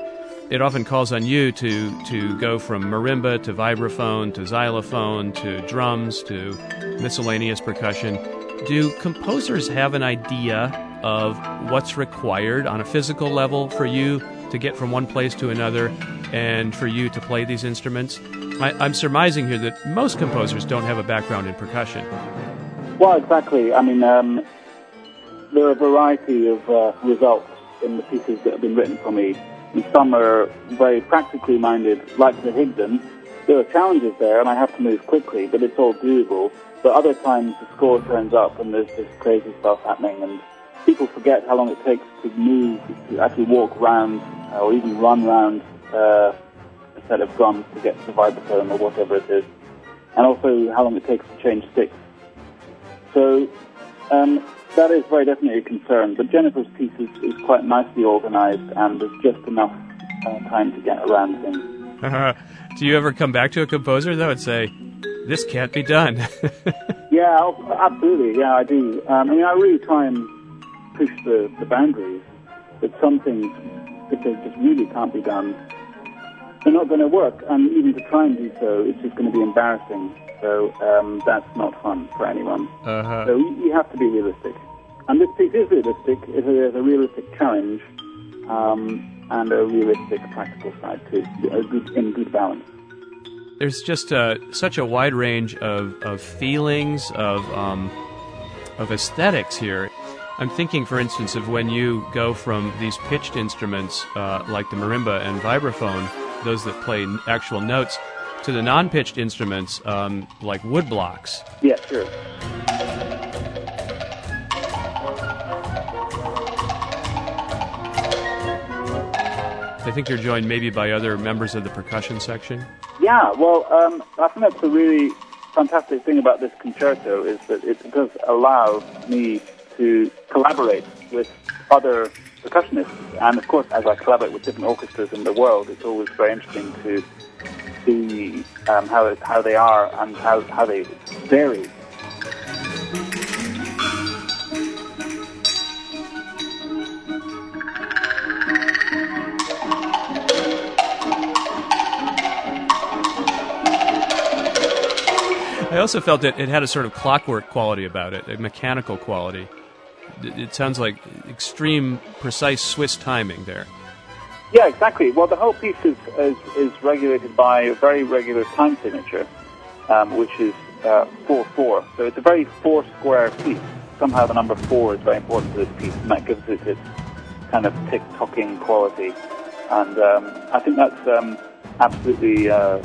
it often calls on you to to go from marimba to vibraphone to xylophone to drums to miscellaneous percussion. Do composers have an idea of what's required on a physical level for you to get from one place to another and for you to play these instruments? I, am surmising here that most composers don't have a background in percussion. Well, exactly. I mean, um, there are a variety of uh, results in the pieces that have been written for me. And some are very practically minded, like the Higdon. There are challenges there, and I have to move quickly, but it's all doable. But other times the score turns up and there's this crazy stuff happening, and people forget how long it takes to move, to actually walk round uh, or even run round uh, a set of drums to get to the vibraphone or whatever it is, and also how long it takes to change sticks. So um, that is very definitely a concern. But Jennifer's piece is, is quite nicely organized, and there's just enough uh, time to get around things. Do you ever come back to a composer though and say, "This can't be done"? yeah, absolutely. Yeah, I do. Um, I mean, I really try and push the, the boundaries. But some things, if they just really can't be done, they're not going to work. And even to try and do so, it's just going to be embarrassing. So um, that's not fun for anyone. Uh-huh. So you, you, have to be realistic. And this piece is realistic. It is a realistic challenge um, and a realistic practical side too, a good, in good balance. There's just uh, such a wide range of, of feelings, of, um, of aesthetics here. I'm thinking, for instance, of when you go from these pitched instruments uh, like the marimba and vibraphone, those that play actual notes, to the non-pitched instruments um, like wood blocks. Yeah, sure. I think you're joined maybe by other members of the percussion section. Yeah, well, um, I think that's a really fantastic thing about this concerto is that it does allow me to collaborate with other percussionists. And of course, as I collaborate with different orchestras in the world, it's always very interesting to see um, how, how they are and how, how they vary. I also felt that it had a sort of clockwork quality about it, a mechanical quality. It sounds like extreme, precise Swiss timing there. Yeah, exactly. Well, the whole piece is, is, is regulated by a very regular time signature, um, which is uh, 4-4. So it's a very four-square piece. Somehow the number 4 is very important to this piece, and that gives it its kind of tick-tocking quality. And um, I think that's um, absolutely uh,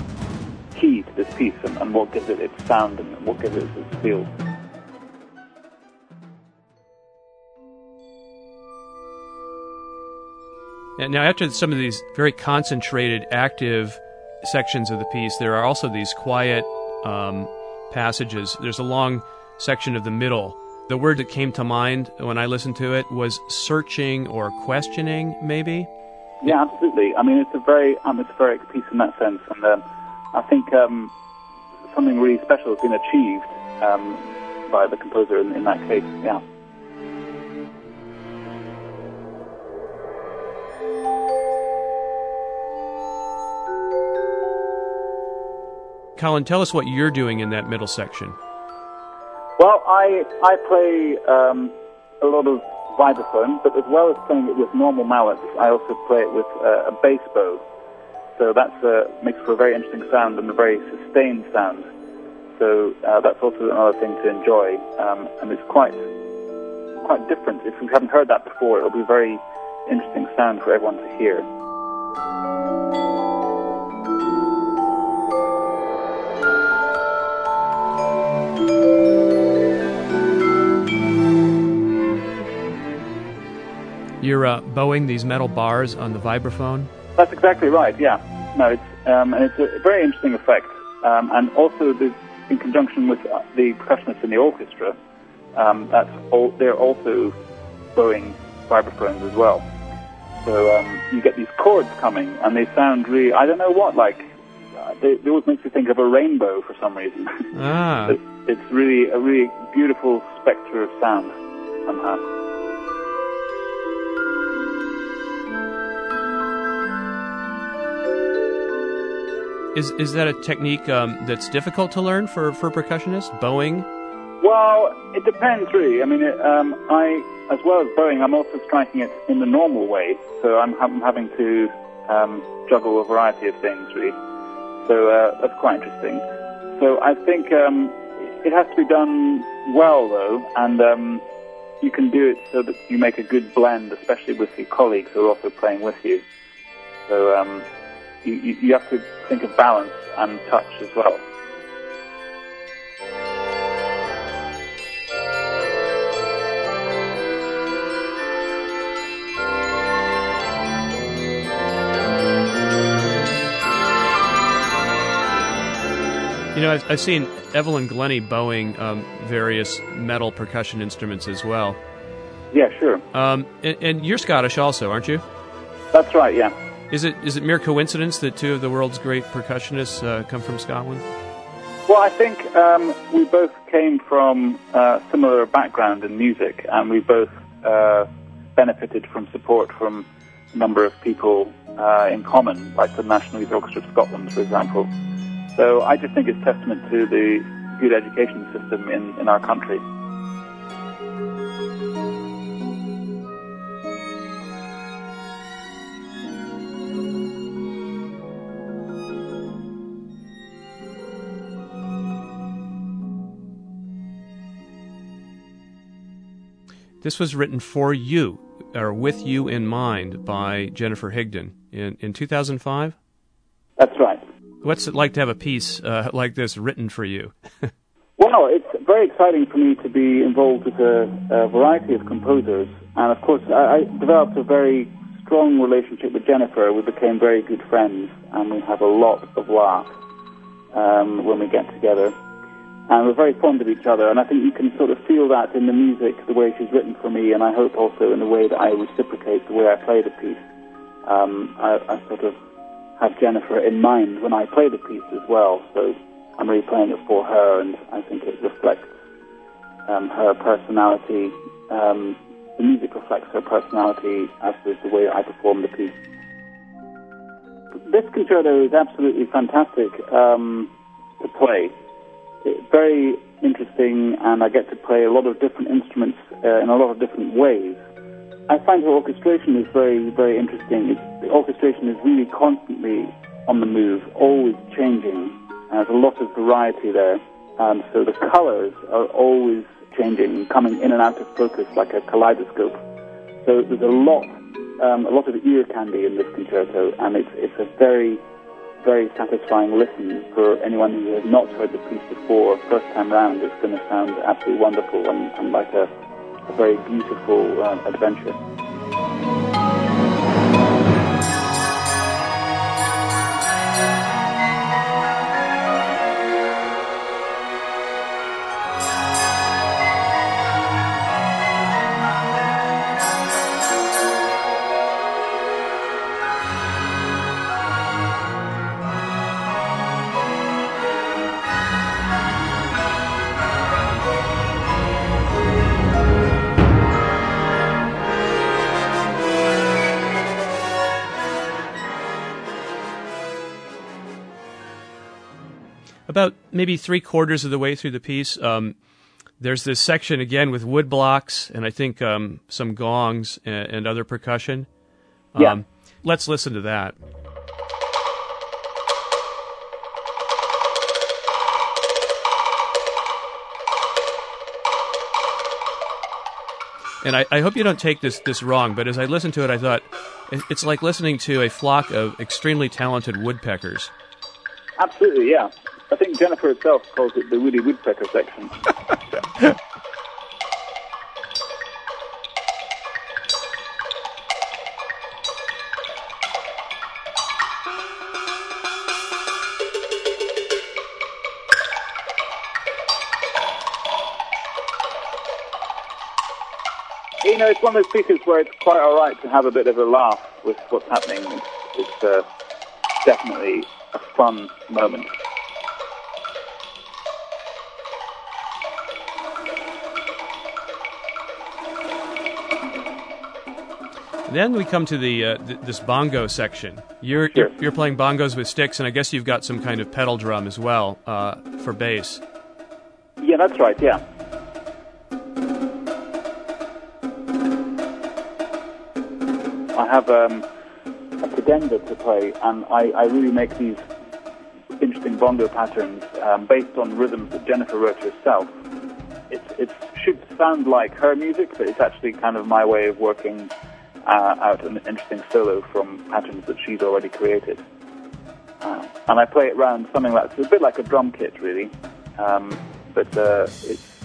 key to this piece and, and what gives it its sound and what gives it its feel. Now, after some of these very concentrated, active sections of the piece, there are also these quiet um, passages. There's a long section of the middle. The word that came to mind when I listened to it was searching or questioning, maybe. Yeah, absolutely. I mean, it's a very atmospheric piece in that sense, and um, I think um, something really special has been achieved um, by the composer in, in that case. Yeah. Colin, tell us what you're doing in that middle section. Well, I I play um, a lot of vibraphone, but as well as playing it with normal mallets, I also play it with uh, a bass bow. So that uh, makes for a very interesting sound and a very sustained sound. So uh, that's also another thing to enjoy, um, and it's quite quite different. If you haven't heard that before, it'll be a very interesting sound for everyone to hear. You're uh, bowing these metal bars on the vibraphone. That's exactly right. Yeah. No, it's um, and it's a very interesting effect, um, and also the, in conjunction with uh, the percussionists in the orchestra, um, that's all, they're also bowing vibraphones as well. So um, you get these chords coming, and they sound really I don't know what like. Uh, they, they always makes me think of a rainbow for some reason. Ah. it's really a really beautiful spectre of sound somehow. Is is that a technique um, that's difficult to learn for for percussionists? Bowing. Well, it depends really. I mean, it, um, I as well as bowing, I'm also striking it in the normal way. So I'm, I'm having to um, juggle a variety of things really. So uh, that's quite interesting. So I think um, it has to be done well though, and um, you can do it so that you make a good blend, especially with your colleagues who are also playing with you. So um, you, you have to think of balance and touch as well. You know, I've, I've seen Evelyn Glennie bowing um, various metal percussion instruments as well. Yeah, sure. Um, and, and you're Scottish also, aren't you? That's right. Yeah. Is it is it mere coincidence that two of the world's great percussionists uh, come from Scotland? Well, I think um, we both came from a similar background in music, and we both uh, benefited from support from a number of people uh, in common, like the National Youth Orchestra of Scotland, for example. So I just think it's testament to the good education system in, in our country. This was written for you, or with you in mind, by Jennifer Higdon in, in 2005? That's right. What's it like to have a piece uh, like this written for you? well, it's very exciting for me to be involved with a, a variety of composers. And of course, I, I, developed a very strong relationship with Jennifer. We became very good friends, and we have a lot of laughs um, when we get together. And we're very fond of each other, and I think you can sort of feel that in the music, the way she's written for me, and I hope also in the way that I reciprocate the way I play the piece. Um, I, I sort of have Jennifer in mind when I play the piece as well. So I'm really playing it for her, and I think it reflects um, her personality. Um, the music reflects her personality as does the way I perform the piece. This concerto is absolutely fantastic um, to play. Very interesting, and I get to play a lot of different instruments uh, in a lot of different ways. I find the orchestration is very, very interesting. It's, the orchestration is really constantly on the move, always changing. There's a lot of variety there. Um, so the colors are always changing, coming in and out of focus like a kaleidoscope. So there's a lot, um, a lot of ear candy in this concerto, and it's, it's a very, very satisfying listen for anyone who has not heard the piece before. First time round, it's going to sound absolutely wonderful and, and like a a very beautiful uh, adventure. About maybe three quarters of the way through the piece, um, there's this section again with wood blocks and I think um, some gongs and, and, other percussion. Yeah. Um, let's listen to that. And I, I, hope you don't take this, this wrong, but as I listened to it, I thought it's like listening to a flock of extremely talented woodpeckers. Absolutely, yeah. I think Jennifer herself calls it the Woody Woodpecker section. you know, it's one of those pieces where it's quite all right to have a bit of a laugh with what's happening. It's, it's uh, definitely a fun moment. Then we come to the uh, th- this bongo section. You're, Sure. you're you're playing bongos with sticks, and I guess you've got some kind of pedal drum as well uh, for bass. Yeah, that's right. Yeah. I have um, a cadenza to play, and I, I really make these interesting bongo patterns um, based on rhythms that Jennifer wrote herself. It, it should sound like her music, but it's actually kind of my way of working uh, out an interesting solo from patterns that she's already created. Uh, and I play it around something that's a bit like a drum kit, really. Um, but uh, it's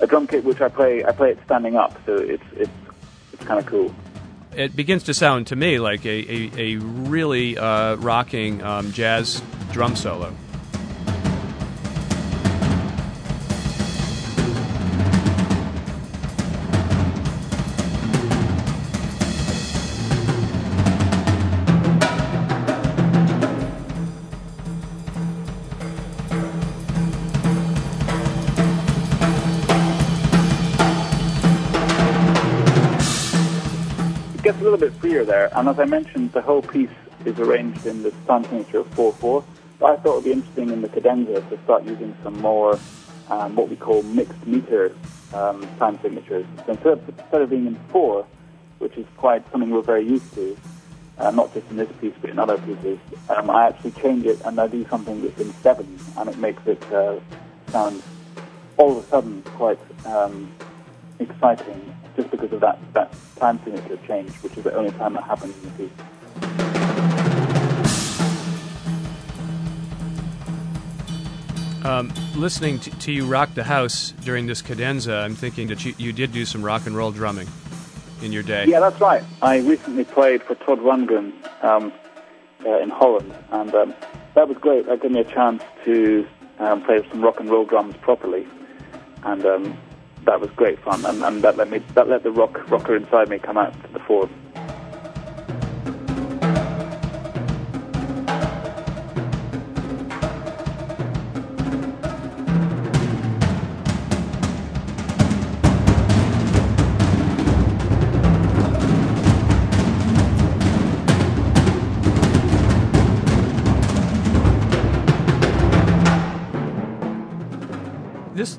a drum kit which I play. I play it standing up, so it's it's it's kind of cool. It begins to sound to me like a, a, a really uh, rocking um, jazz drum solo. Gets a little bit freer there, and as I mentioned, the whole piece is arranged in the time signature of 4-4. But I thought it would be interesting in the cadenza to start using some more um, what we call mixed meter um, time signatures. So instead of, instead of being in 4, which is quite something we're very used to, uh, not just in this piece but in other pieces, um, I actually change it and I do something that's in 7, and it makes it uh, sound all of a sudden quite um, exciting just because of that, that time signature change, which is the only time that happens in the piece. Um, listening to, to you rock the house during this cadenza, I'm thinking that you, you did do some rock and roll drumming in your day. Yeah, that's right. I recently played for Todd Rundgren um, uh, in Holland, and um, that was great. That gave me a chance to um, play some rock and roll drums properly, and um, that was great fun. And, and that let me that let the rock rocker inside me come out to the fore.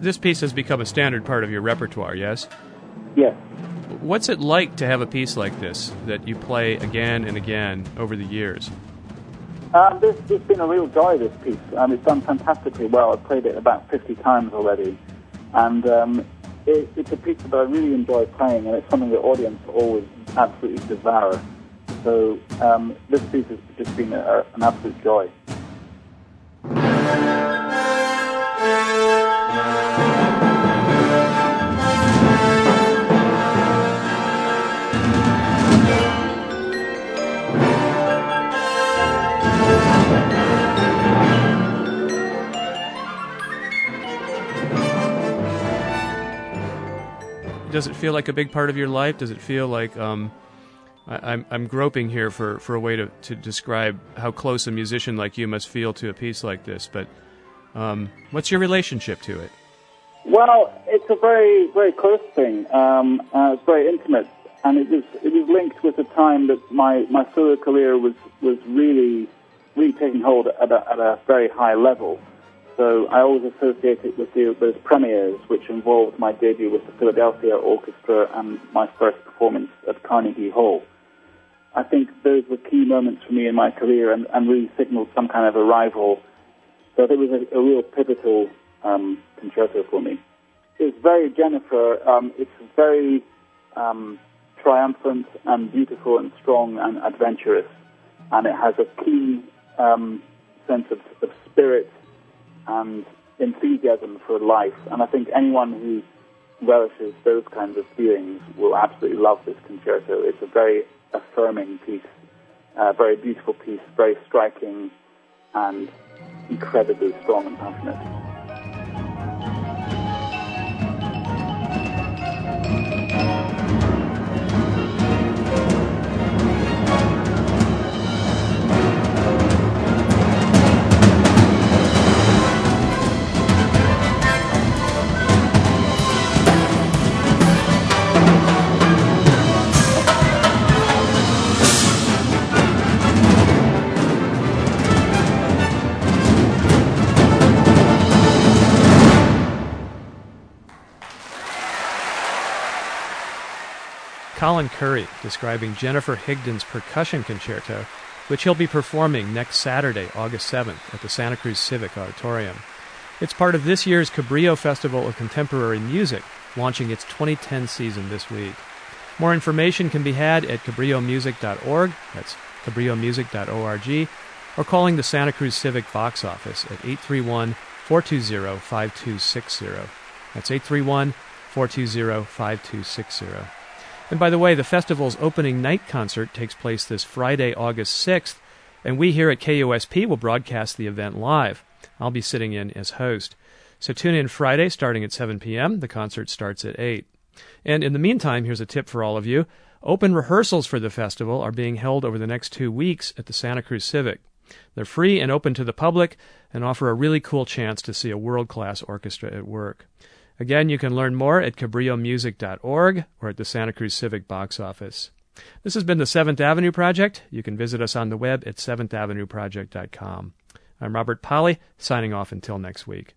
This piece has become a standard part of your repertoire. Yes. Yes. What's it like to have a piece like this that you play again and again over the years? Um, this, it's been a real joy, this piece. Um, it's done fantastically well. I've played it about 50 times already. And um, it, it's a piece that I really enjoy playing, and it's something the audience always absolutely devour. So um, this piece has just been a, an absolute joy. Does it feel like a big part of your life? Does it feel like um, I, I'm I'm groping here for, for a way to, to describe how close a musician like you must feel to a piece like this? But um, what's your relationship to it? Well, it's a very, very close thing. Um, uh, it's very intimate, and it was it was linked with the time that my, my solo career was was really really taking hold at a, at a very high level. So I always associate it with the, those premieres, which involved my debut with the Philadelphia Orchestra and my first performance at Carnegie Hall. I think those were key moments for me in my career and, and really signaled some kind of arrival. So it was a, a real pivotal um, concerto for me. It's very Jennifer. Um, it's very um, triumphant and beautiful and strong and adventurous, and it has a keen um, sense of, of spirit and enthusiasm for life. And I think anyone who relishes those kinds of feelings will absolutely love this concerto. It's a very affirming piece, a very beautiful piece, very striking, and incredibly strong and passionate. Colin Currie describing Jennifer Higdon's percussion concerto, which he'll be performing next Saturday, August 7th, at the Santa Cruz Civic Auditorium. It's part of this year's Cabrillo Festival of Contemporary Music, launching its 2010 season this week. More information can be had at cabrillomusic.org, that's cabrillomusic.org, or calling the Santa Cruz Civic box office at 831 420 5260. That's 831 420 5260. And by the way, the festival's opening night concert takes place this Friday, August 6th, and we here at KUSP will broadcast the event live. I'll be sitting in as host. So tune in Friday starting at 7 p.m. The concert starts at 8. And in the meantime, here's a tip for all of you. Open rehearsals for the festival are being held over the next two weeks at the Santa Cruz Civic. They're free and open to the public and offer a really cool chance to see a world class orchestra at work. Again, you can learn more at cabrillomusic.org or at the Santa Cruz Civic box office. This has been the Seventh Avenue Project. You can visit us on the web at seventh avenueproject.com. I'm Robert Pollie, signing off until next week.